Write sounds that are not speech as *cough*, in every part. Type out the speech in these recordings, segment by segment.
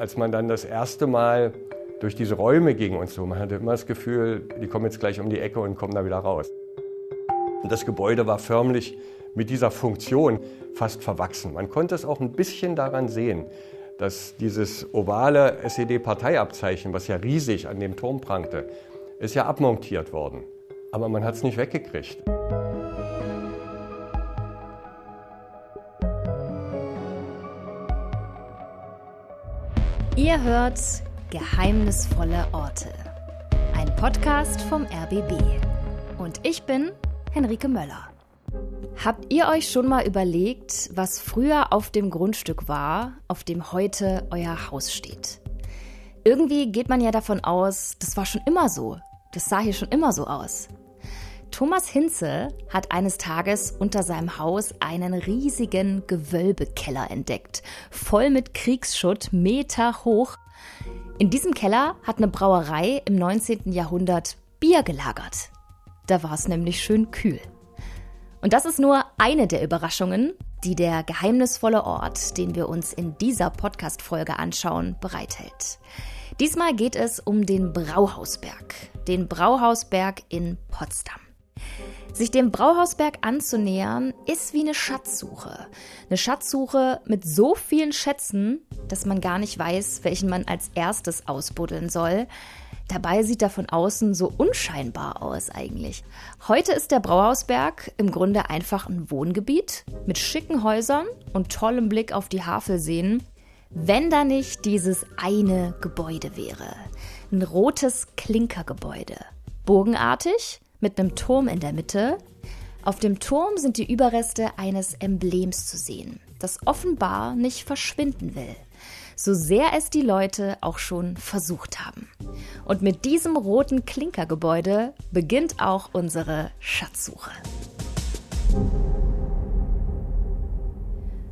als man dann das erste Mal durch diese Räume ging und so, man hatte immer das Gefühl, die kommen jetzt gleich um die Ecke und kommen da wieder raus. Und das Gebäude war förmlich mit dieser Funktion fast verwachsen. Man konnte es auch ein bisschen daran sehen, dass dieses ovale SED-Parteiabzeichen, was ja riesig an dem Turm prangte, ist ja abmontiert worden. Aber man hat es nicht weggekriegt. Ihr hört Geheimnisvolle Orte. Ein Podcast vom RBB. Und ich bin Henrike Möller. Habt ihr euch schon mal überlegt, was früher auf dem Grundstück war, auf dem heute euer Haus steht? Irgendwie geht man ja davon aus, das war schon immer so. Das sah hier schon immer so aus. Thomas Hinze hat eines Tages unter seinem Haus einen riesigen Gewölbekeller entdeckt, voll mit Kriegsschutt, Meter hoch. In diesem Keller hat eine Brauerei im 19. Jahrhundert Bier gelagert. Da war es nämlich schön kühl. Und das ist nur eine der Überraschungen, die der geheimnisvolle Ort, den wir uns in dieser Podcast-Folge anschauen, bereithält. Diesmal geht es um den Brauhausberg, den Brauhausberg in Potsdam. Sich dem Brauhausberg anzunähern, ist wie eine Schatzsuche. Eine Schatzsuche mit so vielen Schätzen, dass man gar nicht weiß, welchen man als erstes ausbuddeln soll. Dabei sieht er von außen so unscheinbar aus eigentlich. Heute ist der Brauhausberg im Grunde einfach ein Wohngebiet mit schicken Häusern und tollem Blick auf die Havelseen, wenn da nicht dieses eine Gebäude wäre. Ein rotes Klinkergebäude. Bogenartig mit einem Turm in der Mitte. Auf dem Turm sind die Überreste eines Emblems zu sehen, das offenbar nicht verschwinden will so sehr es die Leute auch schon versucht haben. Und mit diesem roten Klinkergebäude beginnt auch unsere Schatzsuche.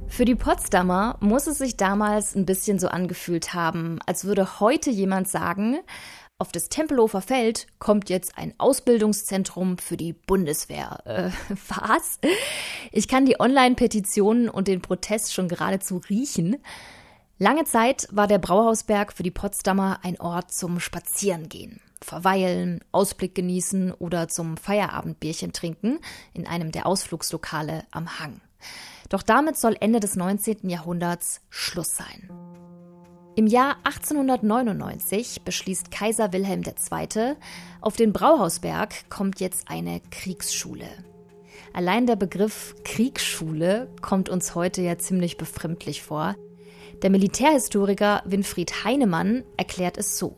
Für die Potsdamer muss es sich damals ein bisschen so angefühlt haben, als würde heute jemand sagen, auf das Tempelhofer Feld kommt jetzt ein Ausbildungszentrum für die Bundeswehr. Äh, *laughs* was? Ich kann die Online-Petitionen und den Protest schon geradezu riechen. Lange Zeit war der Brauhausberg für die Potsdamer ein Ort zum Spazierengehen, verweilen, Ausblick genießen oder zum Feierabendbierchen trinken in einem der Ausflugslokale am Hang. Doch damit soll Ende des 19. Jahrhunderts Schluss sein. Im Jahr 1899 beschließt Kaiser Wilhelm II., auf den Brauhausberg kommt jetzt eine Kriegsschule. Allein der Begriff Kriegsschule kommt uns heute ja ziemlich befremdlich vor, der Militärhistoriker Winfried Heinemann erklärt es so.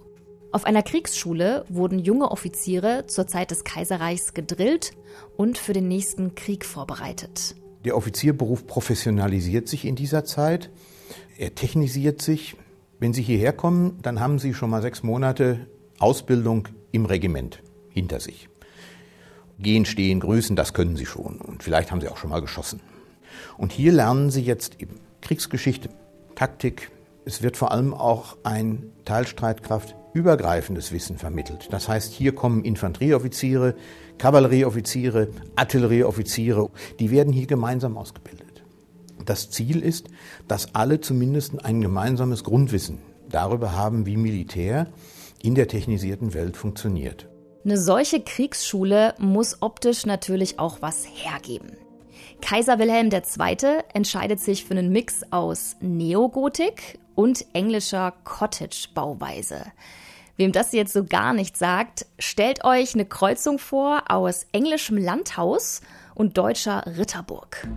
Auf einer Kriegsschule wurden junge Offiziere zur Zeit des Kaiserreichs gedrillt und für den nächsten Krieg vorbereitet. Der Offizierberuf professionalisiert sich in dieser Zeit, er technisiert sich. Wenn Sie hierher kommen, dann haben Sie schon mal sechs Monate Ausbildung im Regiment hinter sich. Gehen, stehen, grüßen, das können Sie schon. Und vielleicht haben Sie auch schon mal geschossen. Und hier lernen Sie jetzt eben Kriegsgeschichte, Taktik. Es wird vor allem auch ein Teilstreitkraft übergreifendes Wissen vermittelt. Das heißt, hier kommen Infanterieoffiziere, Kavallerieoffiziere, Artillerieoffiziere, die werden hier gemeinsam ausgebildet. Das Ziel ist, dass alle zumindest ein gemeinsames Grundwissen darüber haben, wie Militär in der technisierten Welt funktioniert. Eine solche Kriegsschule muss optisch natürlich auch was hergeben. Kaiser Wilhelm II. entscheidet sich für einen Mix aus Neogotik und englischer Cottage-Bauweise. Wem das jetzt so gar nicht sagt, stellt euch eine Kreuzung vor aus englischem Landhaus und deutscher Ritterburg.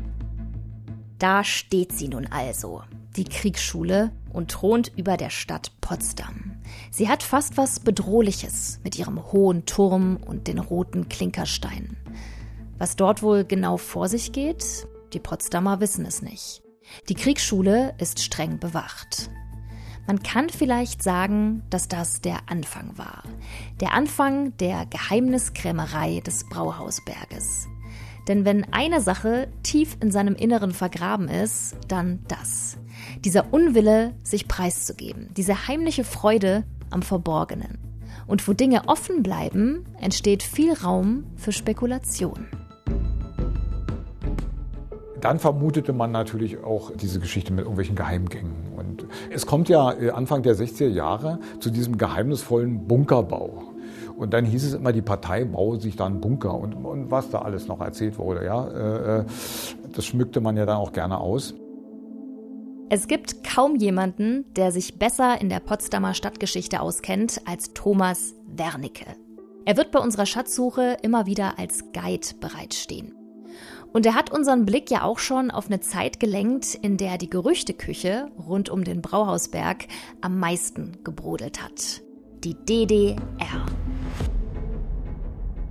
Da steht sie nun also, die Kriegsschule, und thront über der Stadt Potsdam. Sie hat fast was Bedrohliches mit ihrem hohen Turm und den roten Klinkersteinen. Was dort wohl genau vor sich geht, die Potsdamer wissen es nicht. Die Kriegsschule ist streng bewacht. Man kann vielleicht sagen, dass das der Anfang war. Der Anfang der Geheimniskrämerei des Brauhausberges. Denn wenn eine Sache tief in seinem Inneren vergraben ist, dann das. Dieser Unwille, sich preiszugeben, diese heimliche Freude am Verborgenen. Und wo Dinge offen bleiben, entsteht viel Raum für Spekulation. Dann vermutete man natürlich auch diese Geschichte mit irgendwelchen Geheimgängen. Und Es kommt ja äh, Anfang der 60er Jahre zu diesem geheimnisvollen Bunkerbau. Und dann hieß es immer, die Partei baue sich da einen Bunker und, und was da alles noch erzählt wurde. Ja, äh, äh, das schmückte man ja dann auch gerne aus. Es gibt kaum jemanden, der sich besser in der Potsdamer Stadtgeschichte auskennt als Thomas Wernicke. Er wird bei unserer Schatzsuche immer wieder als Guide bereitstehen. Und er hat unseren Blick ja auch schon auf eine Zeit gelenkt, in der die Gerüchteküche rund um den Brauhausberg am meisten gebrodelt hat. Die DDR.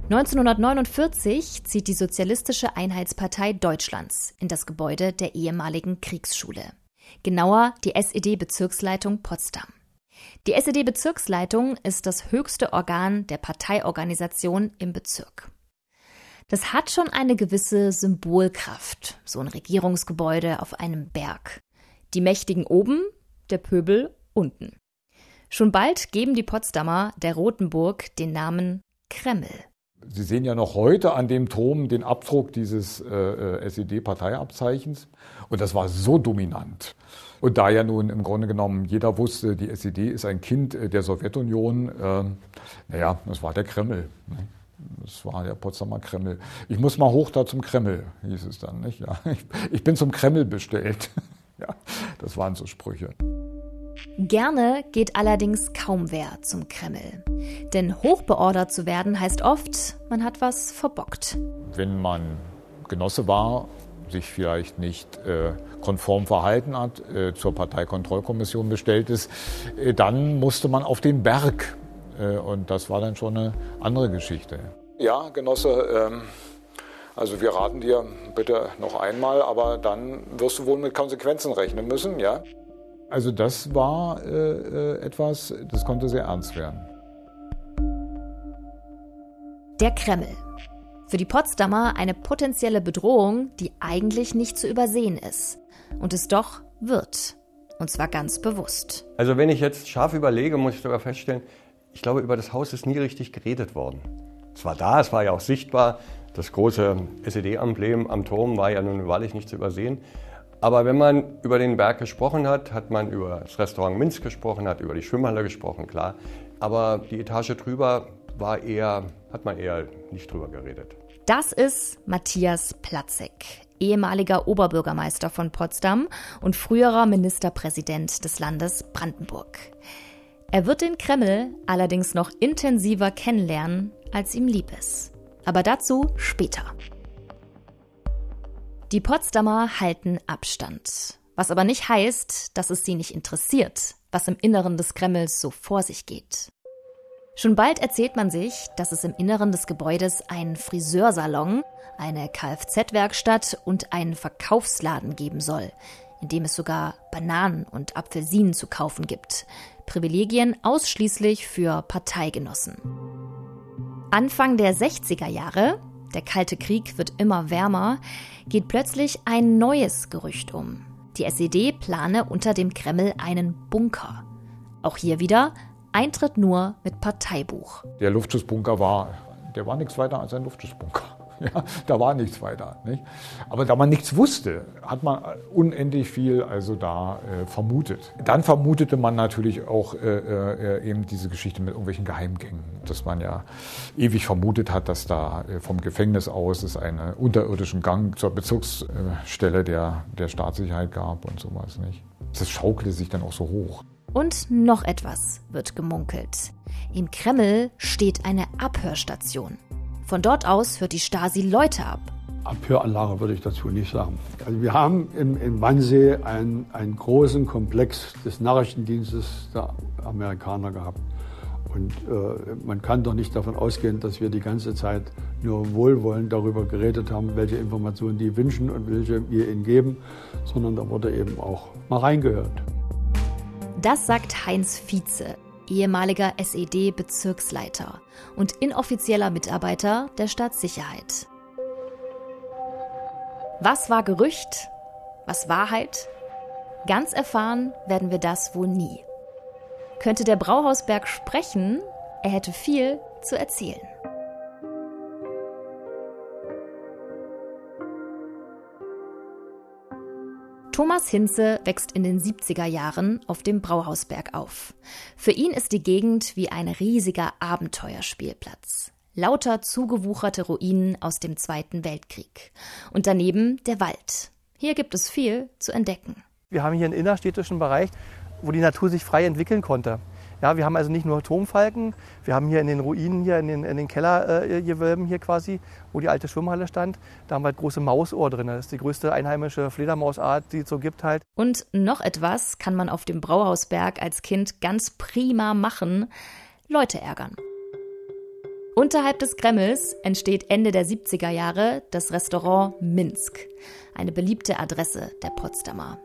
1949 zieht die Sozialistische Einheitspartei Deutschlands in das Gebäude der ehemaligen Kriegsschule. Genauer die SED-Bezirksleitung Potsdam. Die SED-Bezirksleitung ist das höchste Organ der Parteiorganisation im Bezirk. Das hat schon eine gewisse Symbolkraft, so ein Regierungsgebäude auf einem Berg. Die Mächtigen oben, der Pöbel unten. Schon bald geben die Potsdamer der Rotenburg den Namen Kreml. Sie sehen ja noch heute an dem Turm den Abdruck dieses äh, äh SED-Parteiabzeichens. Und das war so dominant. Und da ja nun im Grunde genommen jeder wusste, die SED ist ein Kind äh, der Sowjetunion, äh, naja, das war der Kreml. Ne? Das war der Potsdamer Kreml. Ich muss mal hoch da zum Kreml, hieß es dann. Nicht? Ja, ich, ich bin zum Kreml bestellt. *laughs* ja, das waren so Sprüche. Gerne geht allerdings kaum wer zum Kreml. Denn hochbeordert zu werden heißt oft, man hat was verbockt. Wenn man Genosse war, sich vielleicht nicht äh, konform verhalten hat, äh, zur Parteikontrollkommission bestellt ist, äh, dann musste man auf den Berg. Äh, und das war dann schon eine andere Geschichte. Ja, Genosse, ähm, also wir raten dir bitte noch einmal, aber dann wirst du wohl mit Konsequenzen rechnen müssen, ja? Also das war äh, äh, etwas, das konnte sehr ernst werden. Der Kreml. Für die Potsdamer eine potenzielle Bedrohung, die eigentlich nicht zu übersehen ist. Und es doch wird. Und zwar ganz bewusst. Also wenn ich jetzt scharf überlege, muss ich sogar feststellen, ich glaube, über das Haus ist nie richtig geredet worden. Es war da, es war ja auch sichtbar. Das große SED-Emblem am Turm war ja nun wahrlich nicht zu übersehen. Aber wenn man über den Berg gesprochen hat, hat man über das Restaurant Minsk gesprochen, hat über die Schwimmhalle gesprochen, klar. Aber die Etage drüber war eher, hat man eher nicht drüber geredet. Das ist Matthias Platzek, ehemaliger Oberbürgermeister von Potsdam und früherer Ministerpräsident des Landes Brandenburg. Er wird den Kreml allerdings noch intensiver kennenlernen, als ihm lieb ist. Aber dazu später. Die Potsdamer halten Abstand. Was aber nicht heißt, dass es sie nicht interessiert, was im Inneren des Kremls so vor sich geht. Schon bald erzählt man sich, dass es im Inneren des Gebäudes einen Friseursalon, eine Kfz-Werkstatt und einen Verkaufsladen geben soll, in dem es sogar Bananen und Apfelsinen zu kaufen gibt. Privilegien ausschließlich für Parteigenossen. Anfang der 60er Jahre der Kalte Krieg wird immer wärmer, geht plötzlich ein neues Gerücht um. Die SED plane unter dem Kreml einen Bunker. Auch hier wieder Eintritt nur mit Parteibuch. Der Luftschutzbunker war, der war nichts weiter als ein Luftschutzbunker. *laughs* Ja, da war nichts weiter. Nicht? Aber da man nichts wusste, hat man unendlich viel also da äh, vermutet. Dann vermutete man natürlich auch äh, äh, eben diese Geschichte mit irgendwelchen Geheimgängen, dass man ja ewig vermutet hat, dass da äh, vom Gefängnis aus es einen unterirdischen Gang zur Bezugsstelle der, der Staatssicherheit gab und sowas. Nicht? Das schaukelte sich dann auch so hoch. Und noch etwas wird gemunkelt. Im Kreml steht eine Abhörstation. Von dort aus hört die Stasi Leute ab. Abhöranlage würde ich dazu nicht sagen. Also wir haben im, im Wannsee einen, einen großen Komplex des Nachrichtendienstes der Amerikaner gehabt. Und äh, man kann doch nicht davon ausgehen, dass wir die ganze Zeit nur wohlwollend darüber geredet haben, welche Informationen die wünschen und welche wir ihnen geben, sondern da wurde eben auch mal reingehört. Das sagt Heinz Vize, ehemaliger SED-Bezirksleiter und inoffizieller Mitarbeiter der Staatssicherheit. Was war Gerücht? Was Wahrheit? Ganz erfahren werden wir das wohl nie. Könnte der Brauhausberg sprechen, er hätte viel zu erzählen. Thomas Hinze wächst in den 70er Jahren auf dem Brauhausberg auf. Für ihn ist die Gegend wie ein riesiger Abenteuerspielplatz. Lauter zugewucherte Ruinen aus dem Zweiten Weltkrieg. Und daneben der Wald. Hier gibt es viel zu entdecken. Wir haben hier einen innerstädtischen Bereich, wo die Natur sich frei entwickeln konnte. Ja, wir haben also nicht nur Turmfalken, wir haben hier in den Ruinen, hier in den, in den Kellergewölben äh, hier quasi, wo die alte Schwimmhalle stand, da haben wir halt große Mausohr drin. Das ist die größte einheimische Fledermausart, die es so gibt halt. Und noch etwas kann man auf dem Brauhausberg als Kind ganz prima machen, Leute ärgern. Unterhalb des Kremls entsteht Ende der 70er Jahre das Restaurant Minsk, eine beliebte Adresse der Potsdamer.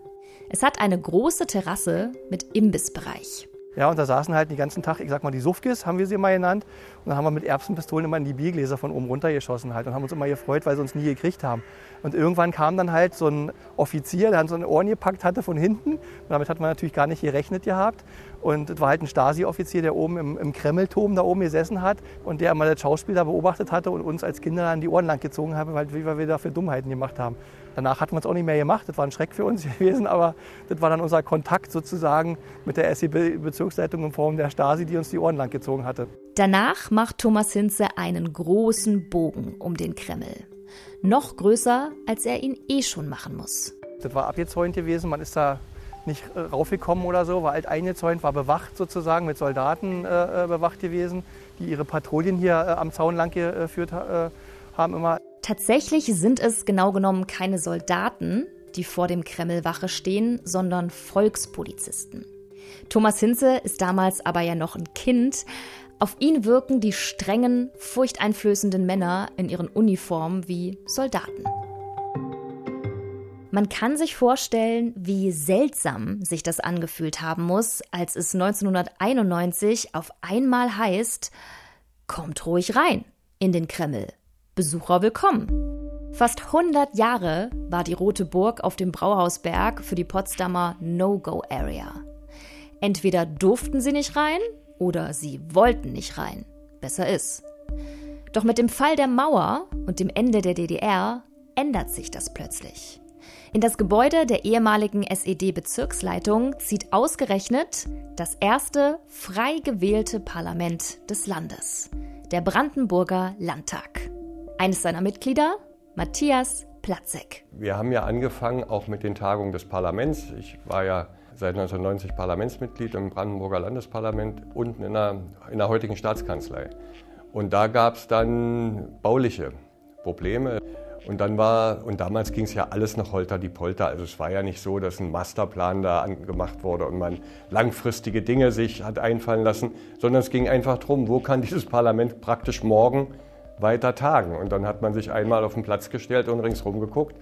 Es hat eine große Terrasse mit Imbissbereich. Ja, und da saßen halt den ganzen Tag, ich sag mal, die Sufkis, haben wir sie immer genannt. Und dann haben wir mit Erbsenpistolen immer in die Biergläser von oben runtergeschossen halt und haben uns immer gefreut, weil sie uns nie gekriegt haben. Und irgendwann kam dann halt so ein Offizier, der dann so eine Ohren gepackt hatte von hinten. Und damit hat man natürlich gar nicht gerechnet gehabt. Und es war halt ein Stasi-Offizier, der oben im, im Kremlturm da oben gesessen hat und der mal das Schauspiel da beobachtet hatte und uns als Kinder an die Ohren lang gezogen hat, weil, wir da für Dummheiten gemacht haben. Danach hatten wir es auch nicht mehr gemacht. Das war ein Schreck für uns *laughs* gewesen, aber das war dann unser Kontakt sozusagen mit der SEB-Bezirksleitung in Form der Stasi, die uns die Ohren lang gezogen hatte. Danach macht Thomas Hinze einen großen Bogen um den Kreml. Noch größer, als er ihn eh schon machen muss. Das war abgezäunt gewesen. Man ist da nicht äh, raufgekommen oder so, war alt eingezäunt, war bewacht sozusagen, mit Soldaten äh, äh bewacht gewesen, die ihre Patrouillen hier äh, am Zaun lang geführt äh, haben immer. Tatsächlich sind es genau genommen keine Soldaten, die vor dem Kreml Wache stehen, sondern Volkspolizisten. Thomas Hinze ist damals aber ja noch ein Kind. Auf ihn wirken die strengen, furchteinflößenden Männer in ihren Uniformen wie Soldaten. Man kann sich vorstellen, wie seltsam sich das angefühlt haben muss, als es 1991 auf einmal heißt, kommt ruhig rein in den Kreml. Besucher willkommen. Fast 100 Jahre war die Rote Burg auf dem Brauhausberg für die Potsdamer No-Go-Area. Entweder durften sie nicht rein oder sie wollten nicht rein. Besser ist. Doch mit dem Fall der Mauer und dem Ende der DDR ändert sich das plötzlich. In das Gebäude der ehemaligen SED-Bezirksleitung zieht ausgerechnet das erste frei gewählte Parlament des Landes, der Brandenburger Landtag. Eines seiner Mitglieder, Matthias Platzek. Wir haben ja angefangen auch mit den Tagungen des Parlaments. Ich war ja seit 1990 Parlamentsmitglied im Brandenburger Landesparlament und in der, in der heutigen Staatskanzlei. Und da gab es dann bauliche Probleme. Und dann war, und damals ging es ja alles noch holter die Polter. Also es war ja nicht so, dass ein Masterplan da gemacht wurde und man langfristige Dinge sich hat einfallen lassen, sondern es ging einfach darum, wo kann dieses Parlament praktisch morgen weiter tagen. Und dann hat man sich einmal auf den Platz gestellt und ringsherum geguckt.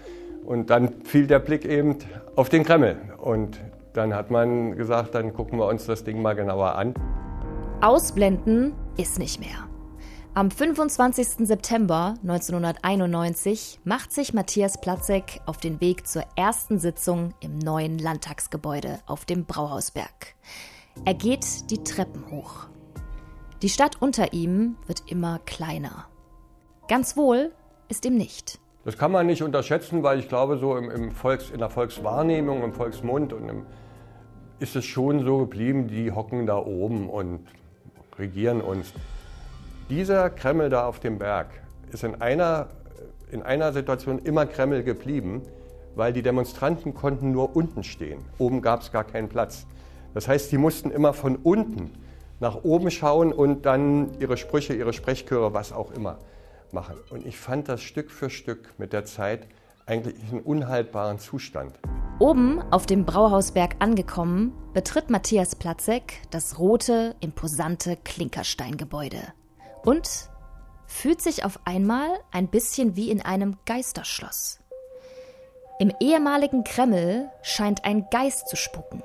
Und dann fiel der Blick eben auf den Kreml. Und dann hat man gesagt, dann gucken wir uns das Ding mal genauer an. Ausblenden ist nicht mehr. Am 25. September 1991 macht sich Matthias Platzek auf den Weg zur ersten Sitzung im neuen Landtagsgebäude auf dem Brauhausberg. Er geht die Treppen hoch. Die Stadt unter ihm wird immer kleiner. Ganz wohl ist ihm nicht. Das kann man nicht unterschätzen, weil ich glaube, so im, im Volks, in der Volkswahrnehmung, im Volksmund und im, ist es schon so geblieben, die hocken da oben und regieren uns. Dieser Kreml da auf dem Berg ist in einer, in einer Situation immer Kreml geblieben, weil die Demonstranten konnten nur unten stehen. Oben gab es gar keinen Platz. Das heißt, die mussten immer von unten nach oben schauen und dann ihre Sprüche, ihre Sprechchöre, was auch immer machen. Und ich fand das Stück für Stück mit der Zeit eigentlich einen unhaltbaren Zustand. Oben auf dem Brauhausberg angekommen, betritt Matthias Platzek das rote, imposante Klinkersteingebäude und fühlt sich auf einmal ein bisschen wie in einem Geisterschloss. Im ehemaligen Kreml scheint ein Geist zu spucken.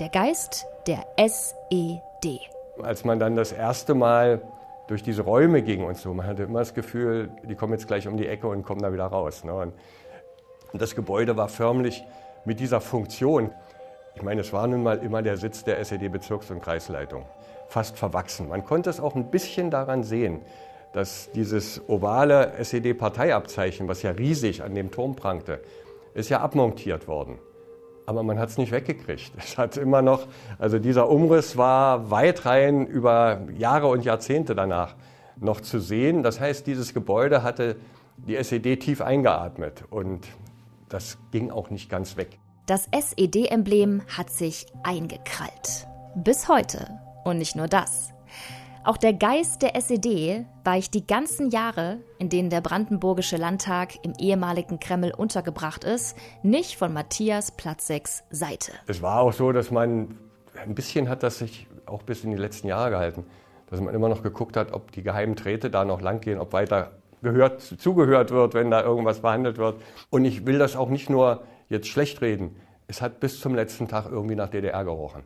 Der Geist der SED. Als man dann das erste Mal durch diese Räume ging und so. Man hatte immer das Gefühl, die kommen jetzt gleich um die Ecke und kommen da wieder raus. Ne? Und, das Gebäude war förmlich mit dieser Funktion, ich meine, es war nun mal immer der Sitz der SED-Bezirks- und Kreisleitung, fast verwachsen. Man konnte es auch ein bisschen daran sehen, dass dieses ovale SED-Parteiabzeichen, was ja riesig an dem Turm prangte, ist ja abmontiert worden. Aber man hat es nicht weggekriegt. Es hat immer noch, also dieser Umriss war weitrein über Jahre und Jahrzehnte danach noch zu sehen. Das heißt, dieses Gebäude hatte die SED tief eingeatmet und das ging auch nicht ganz weg. Das SED-Emblem hat sich eingekrallt. Bis heute. Und nicht nur das. Auch der Geist der SED weicht die ganzen Jahre, in denen der Brandenburgische Landtag im ehemaligen Kreml untergebracht ist, nicht von Matthias Platzeks Seite. Es war auch so, dass man, ein bisschen hat das sich auch bis in die letzten Jahre gehalten, dass man immer noch geguckt hat, ob die geheimen Träte da noch langgehen, ob weiter gehört, zugehört wird, wenn da irgendwas behandelt wird. Und ich will das auch nicht nur jetzt schlecht reden. Es hat bis zum letzten Tag irgendwie nach DDR gerochen.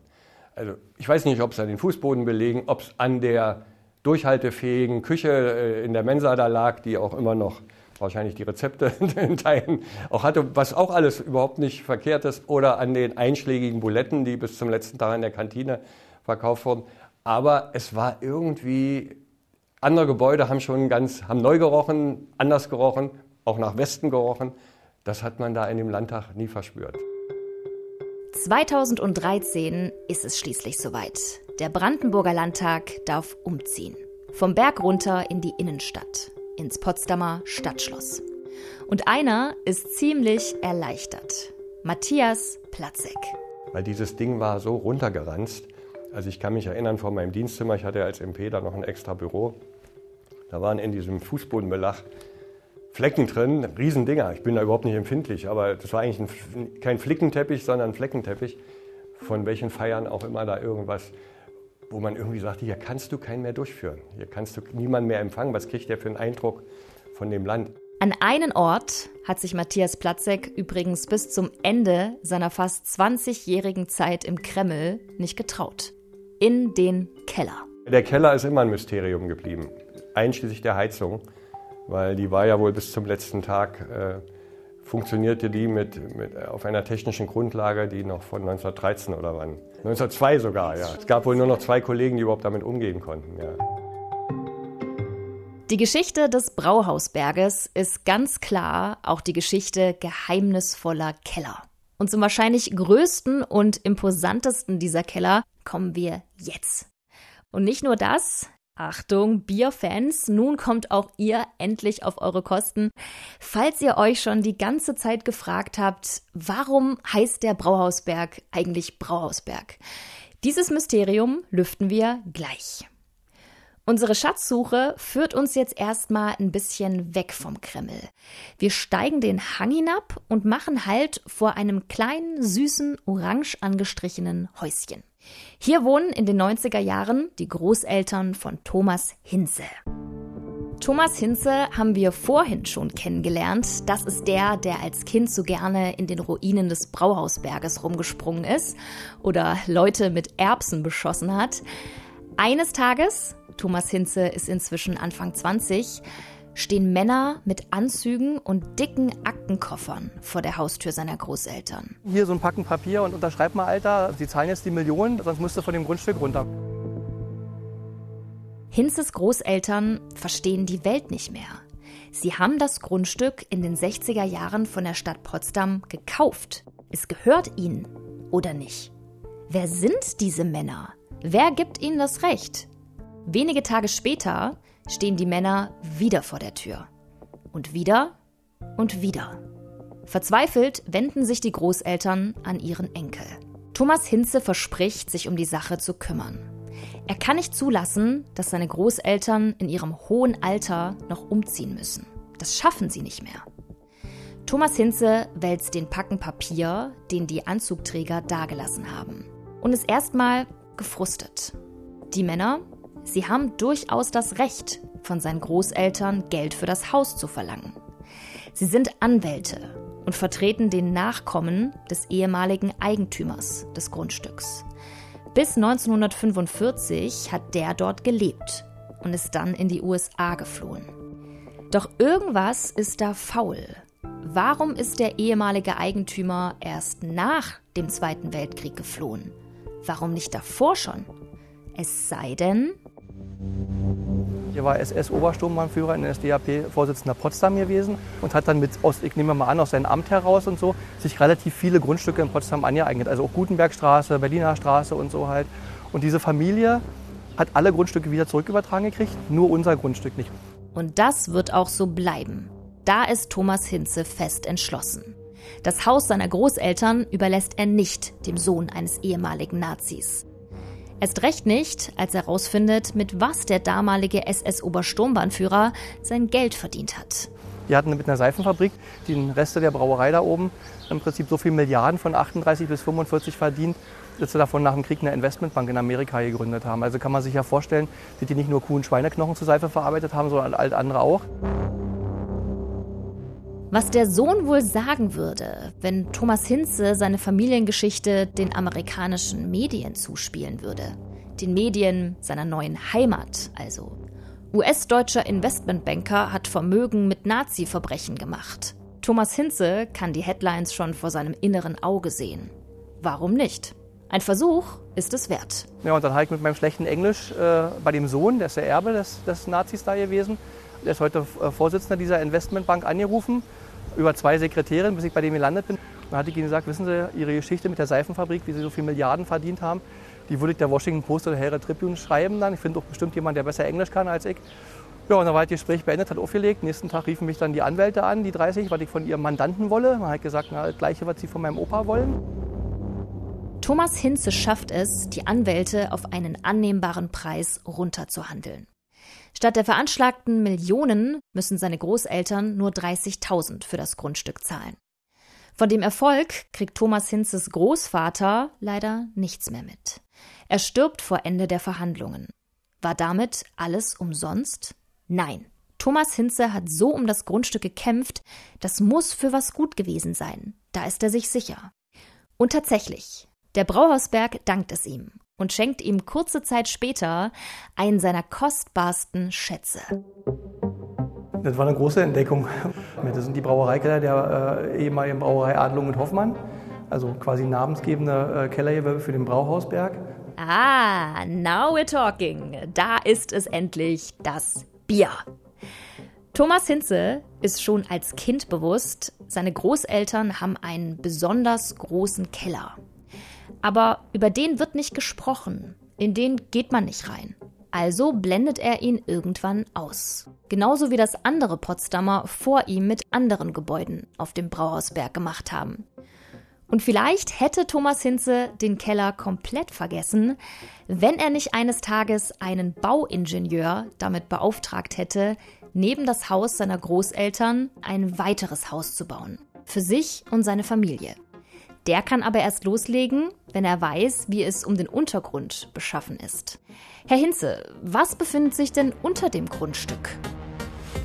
Also ich weiß nicht, ob es an den Fußbodenbelegen, ob es an der durchhaltefähigen Küche äh, in der Mensa da lag, die auch immer noch wahrscheinlich die Rezepte *laughs* in Teilen auch hatte, was auch alles überhaupt nicht verkehrt ist, oder an den einschlägigen Buletten, die bis zum letzten Tag in der Kantine verkauft wurden. Aber es war irgendwie, andere Gebäude haben schon ganz, haben neu gerochen, anders gerochen, auch nach Westen gerochen. Das hat man da in dem Landtag nie verspürt. 2013 ist es schließlich soweit. Der Brandenburger Landtag darf umziehen. Vom Berg runter in die Innenstadt, ins Potsdamer Stadtschloss. Und einer ist ziemlich erleichtert. Matthias Platzek. Weil dieses Ding war so runtergeranzt. Also ich kann mich erinnern vor meinem Dienstzimmer, ich hatte als MP da noch ein extra Büro. Da waren in diesem Fußbodenbelach Flecken drin, Riesendinger. Ich bin da überhaupt nicht empfindlich, aber das war eigentlich ein, kein Flickenteppich, sondern ein Fleckenteppich. Von welchen Feiern auch immer da irgendwas, wo man irgendwie sagte, hier kannst du keinen mehr durchführen. Hier kannst du niemanden mehr empfangen. Was kriegt der für einen Eindruck von dem Land? An einen Ort hat sich Matthias Platzek übrigens bis zum Ende seiner fast 20-jährigen Zeit im Kreml nicht getraut. In den Keller. Der Keller ist immer ein Mysterium geblieben, einschließlich der Heizung weil die war ja wohl bis zum letzten Tag, äh, funktionierte die mit, mit, auf einer technischen Grundlage, die noch von 1913 oder wann. 1902 sogar, ja. Es gab wohl nur noch zwei Kollegen, die überhaupt damit umgehen konnten, ja. Die Geschichte des Brauhausberges ist ganz klar auch die Geschichte geheimnisvoller Keller. Und zum wahrscheinlich größten und imposantesten dieser Keller kommen wir jetzt. Und nicht nur das, Achtung, Bierfans, nun kommt auch ihr endlich auf eure Kosten. Falls ihr euch schon die ganze Zeit gefragt habt, warum heißt der Brauhausberg eigentlich Brauhausberg? Dieses Mysterium lüften wir gleich. Unsere Schatzsuche führt uns jetzt erstmal ein bisschen weg vom Kreml. Wir steigen den Hang hinab und machen Halt vor einem kleinen, süßen, orange angestrichenen Häuschen. Hier wohnen in den 90er Jahren die Großeltern von Thomas Hinze. Thomas Hinze haben wir vorhin schon kennengelernt. Das ist der, der als Kind so gerne in den Ruinen des Brauhausberges rumgesprungen ist oder Leute mit Erbsen beschossen hat. Eines Tages, Thomas Hinze ist inzwischen Anfang 20, stehen Männer mit Anzügen und dicken Aktenkoffern vor der Haustür seiner Großeltern. Hier so ein Packen Papier und unterschreib mal, Alter, Sie zahlen jetzt die Millionen, sonst musst du von dem Grundstück runter. Hinzes Großeltern verstehen die Welt nicht mehr. Sie haben das Grundstück in den 60er Jahren von der Stadt Potsdam gekauft. Es gehört ihnen oder nicht? Wer sind diese Männer? Wer gibt ihnen das Recht? Wenige Tage später stehen die Männer wieder vor der Tür. Und wieder und wieder. Verzweifelt wenden sich die Großeltern an ihren Enkel. Thomas Hinze verspricht, sich um die Sache zu kümmern. Er kann nicht zulassen, dass seine Großeltern in ihrem hohen Alter noch umziehen müssen. Das schaffen sie nicht mehr. Thomas Hinze wälzt den Packen Papier, den die Anzugträger dagelassen haben, und ist erstmal gefrustet. Die Männer Sie haben durchaus das Recht, von seinen Großeltern Geld für das Haus zu verlangen. Sie sind Anwälte und vertreten den Nachkommen des ehemaligen Eigentümers des Grundstücks. Bis 1945 hat der dort gelebt und ist dann in die USA geflohen. Doch irgendwas ist da faul. Warum ist der ehemalige Eigentümer erst nach dem Zweiten Weltkrieg geflohen? Warum nicht davor schon? Es sei denn, Er war SS-Obersturmbannführer in der NSDAP-Vorsitzender Potsdam gewesen und hat dann mit, aus, ich nehme mal an, aus seinem Amt heraus und so, sich relativ viele Grundstücke in Potsdam angeeignet. Also auch Gutenbergstraße, Berliner Straße und so halt. Und diese Familie hat alle Grundstücke wieder zurückübertragen gekriegt, nur unser Grundstück nicht. Und das wird auch so bleiben. Da ist Thomas Hinze fest entschlossen. Das Haus seiner Großeltern überlässt er nicht dem Sohn eines ehemaligen Nazis. Erst recht nicht, als er herausfindet, mit was der damalige SS-Obersturmbahnführer sein Geld verdient hat. Die hatten mit einer Seifenfabrik den Reste der Brauerei da oben im Prinzip so viele Milliarden von 38 bis 45 verdient, dass sie davon nach dem Krieg eine Investmentbank in Amerika gegründet haben. Also kann man sich ja vorstellen, dass die nicht nur Kuh- und Schweineknochen zu Seife verarbeitet haben, sondern all andere auch. Was der Sohn wohl sagen würde, wenn Thomas Hinze seine Familiengeschichte den amerikanischen Medien zuspielen würde. Den Medien seiner neuen Heimat also. US-deutscher Investmentbanker hat Vermögen mit Nazi-Verbrechen gemacht. Thomas Hinze kann die Headlines schon vor seinem inneren Auge sehen. Warum nicht? Ein Versuch ist es wert. Ja, und dann ich mit meinem schlechten Englisch äh, bei dem Sohn, der ist der Erbe des, des Nazis da gewesen, der ist heute äh, Vorsitzender dieser Investmentbank angerufen über zwei Sekretärinnen, bis ich bei dem gelandet bin. Dann hatte ich ihnen gesagt, wissen Sie, Ihre Geschichte mit der Seifenfabrik, wie Sie so viele Milliarden verdient haben, die würde ich der Washington Post oder Herald Tribune schreiben dann. Ich finde auch bestimmt jemand, der besser Englisch kann als ich. Ja, und dann war das Gespräch beendet, hat aufgelegt. Nächsten Tag riefen mich dann die Anwälte an, die 30, was ich von ihrem Mandanten wolle. Man hat gesagt, na, das Gleiche, was sie von meinem Opa wollen. Thomas Hinze schafft es, die Anwälte auf einen annehmbaren Preis runterzuhandeln. Statt der veranschlagten Millionen müssen seine Großeltern nur 30.000 für das Grundstück zahlen. Von dem Erfolg kriegt Thomas Hinzes Großvater leider nichts mehr mit. Er stirbt vor Ende der Verhandlungen. War damit alles umsonst? Nein. Thomas Hinze hat so um das Grundstück gekämpft, das muss für was gut gewesen sein. Da ist er sich sicher. Und tatsächlich, der Brauhausberg dankt es ihm und schenkt ihm kurze Zeit später einen seiner kostbarsten Schätze. Das war eine große Entdeckung. Das sind die Brauereikeller der äh, ehemaligen Brauerei Adlung und Hoffmann, also quasi namensgebende äh, Kellergewölbe für den Brauhausberg. Ah, now we're talking. Da ist es endlich das Bier. Thomas Hinze ist schon als Kind bewusst, seine Großeltern haben einen besonders großen Keller. Aber über den wird nicht gesprochen. In den geht man nicht rein. Also blendet er ihn irgendwann aus. Genauso wie das andere Potsdamer vor ihm mit anderen Gebäuden auf dem Brauhausberg gemacht haben. Und vielleicht hätte Thomas Hinze den Keller komplett vergessen, wenn er nicht eines Tages einen Bauingenieur damit beauftragt hätte, neben das Haus seiner Großeltern ein weiteres Haus zu bauen. Für sich und seine Familie. Der kann aber erst loslegen, wenn er weiß, wie es um den Untergrund beschaffen ist. Herr Hinze, was befindet sich denn unter dem Grundstück?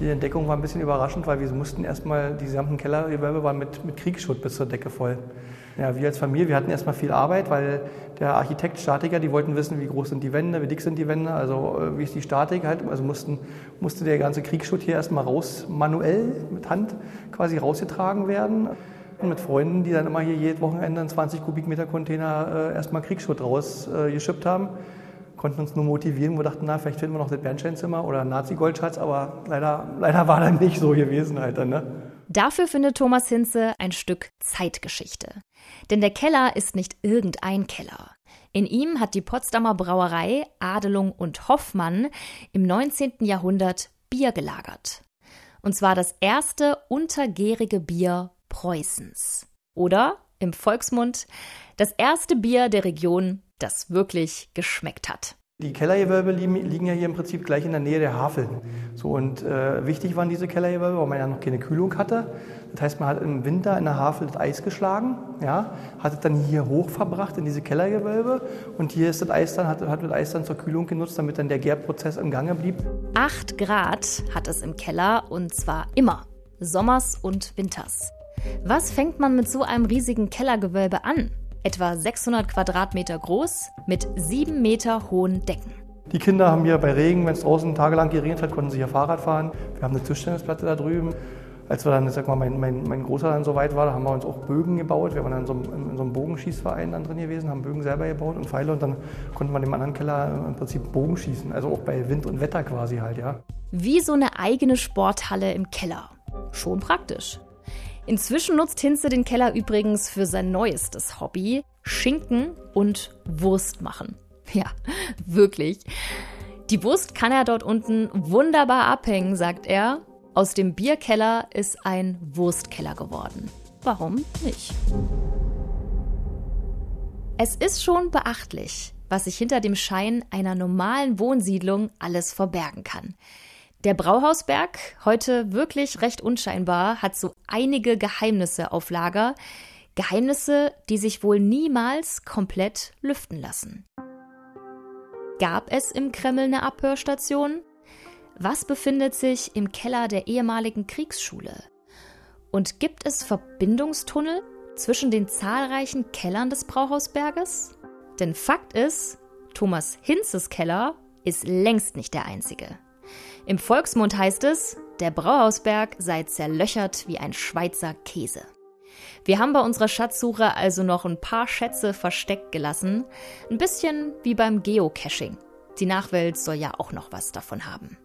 Die Entdeckung war ein bisschen überraschend, weil wir mussten erstmal, die gesamten Kellergewölbe waren mit, mit Kriegsschutt bis zur Decke voll. Ja, wir als Familie, wir hatten erstmal viel Arbeit, weil der Architekt, Statiker, die wollten wissen, wie groß sind die Wände, wie dick sind die Wände, also äh, wie ist die Statik halt. Also mussten, musste der ganze Kriegsschutt hier erstmal raus, manuell mit Hand quasi rausgetragen werden mit Freunden, die dann immer hier jedes Wochenende einen 20 Kubikmeter Container äh, erstmal Kriegsschutt rausgeschippt äh, haben. Konnten uns nur motivieren, wir dachten, na, vielleicht finden wir noch das Bernsteinzimmer oder Nazi-Goldschatz, aber leider, leider war dann nicht so gewesen halt ne? Dafür findet Thomas Hinze ein Stück Zeitgeschichte. Denn der Keller ist nicht irgendein Keller. In ihm hat die Potsdamer Brauerei Adelung und Hoffmann im 19. Jahrhundert Bier gelagert. Und zwar das erste untergärige Bier Preußens. Oder im Volksmund das erste Bier der Region, das wirklich geschmeckt hat. Die Kellergewölbe liegen ja hier im Prinzip gleich in der Nähe der Havel. So, und äh, wichtig waren diese Kellergewölbe, weil man ja noch keine Kühlung hatte. Das heißt, man hat im Winter in der Havel das Eis geschlagen, ja, hat es dann hier hoch verbracht in diese Kellergewölbe und hier ist das Eis dann, hat, hat das Eis dann zur Kühlung genutzt, damit dann der Gärprozess im Gange blieb. Acht Grad hat es im Keller und zwar immer, sommers und winters. Was fängt man mit so einem riesigen Kellergewölbe an? Etwa 600 Quadratmeter groß mit sieben Meter hohen Decken. Die Kinder haben hier bei Regen, wenn es draußen tagelang geregnet hat, konnten sie hier Fahrrad fahren. Wir haben eine Tischtennisplatte da drüben. als wir dann, sag mal, mein, mein, mein Großer dann so weit war, da haben wir uns auch Bögen gebaut. Wir waren dann in so einem, in so einem Bogenschießverein dann drin gewesen, haben Bögen selber gebaut und Pfeile und dann konnte man im anderen Keller im Prinzip Bogen schießen. Also auch bei Wind und Wetter quasi halt, ja. Wie so eine eigene Sporthalle im Keller. Schon praktisch. Inzwischen nutzt Hinze den Keller übrigens für sein neuestes Hobby, Schinken und Wurst machen. *laughs* Ja, wirklich. Die Wurst kann er dort unten wunderbar abhängen, sagt er. Aus dem Bierkeller ist ein Wurstkeller geworden. Warum nicht? Es ist schon beachtlich, was sich hinter dem Schein einer normalen Wohnsiedlung alles verbergen kann. Der Brauhausberg, heute wirklich recht unscheinbar, hat so einige Geheimnisse auf Lager. Geheimnisse, die sich wohl niemals komplett lüften lassen. Gab es im Kreml eine Abhörstation? Was befindet sich im Keller der ehemaligen Kriegsschule? Und gibt es Verbindungstunnel zwischen den zahlreichen Kellern des Brauhausberges? Denn Fakt ist, Thomas Hinzes Keller ist längst nicht der einzige. Im Volksmund heißt es, der Brauhausberg sei zerlöchert wie ein Schweizer Käse. Wir haben bei unserer Schatzsuche also noch ein paar Schätze versteckt gelassen. Ein bisschen wie beim Geocaching. Die Nachwelt soll ja auch noch was davon haben.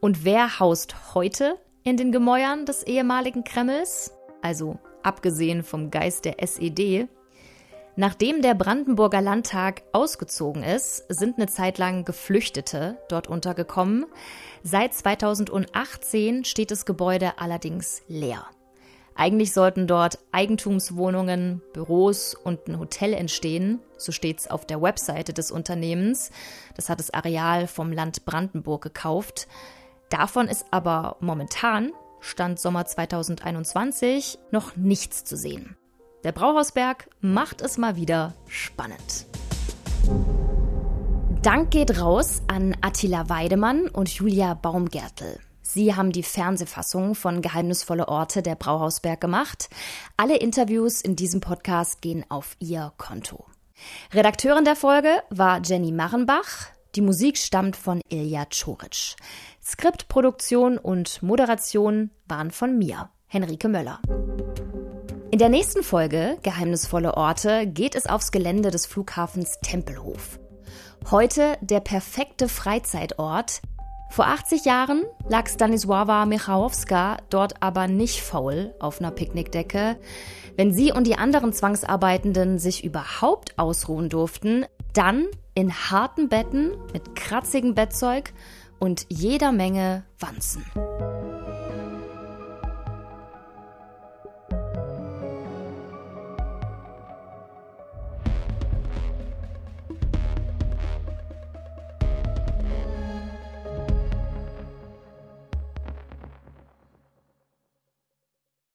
Und wer haust heute in den Gemäuern des ehemaligen Kremls? Also abgesehen vom Geist der SED, Nachdem der Brandenburger Landtag ausgezogen ist, sind eine Zeit lang Geflüchtete dort untergekommen. Seit 2018 steht das Gebäude allerdings leer. Eigentlich sollten dort Eigentumswohnungen, Büros und ein Hotel entstehen, so steht's auf der Webseite des Unternehmens. Das hat das Areal vom Land Brandenburg gekauft. Davon ist aber momentan, Stand Sommer 2021, noch nichts zu sehen. Der Brauhausberg macht es mal wieder spannend. Dank geht raus an Attila Weidemann und Julia Baumgärtel. Sie haben die Fernsehfassung von Geheimnisvolle Orte der Brauhausberg gemacht. Alle Interviews in diesem Podcast gehen auf ihr Konto. Redakteurin der Folge war Jenny Marrenbach. Die Musik stammt von Ilja Czoric. Skriptproduktion und Moderation waren von mir, Henrike Möller. In der nächsten Folge Geheimnisvolle Orte geht es aufs Gelände des Flughafens Tempelhof. Heute der perfekte Freizeitort. Vor 80 Jahren lag Stanisława Michałowska dort aber nicht faul auf einer Picknickdecke. Wenn sie und die anderen Zwangsarbeitenden sich überhaupt ausruhen durften, dann in harten Betten mit kratzigem Bettzeug und jeder Menge Wanzen.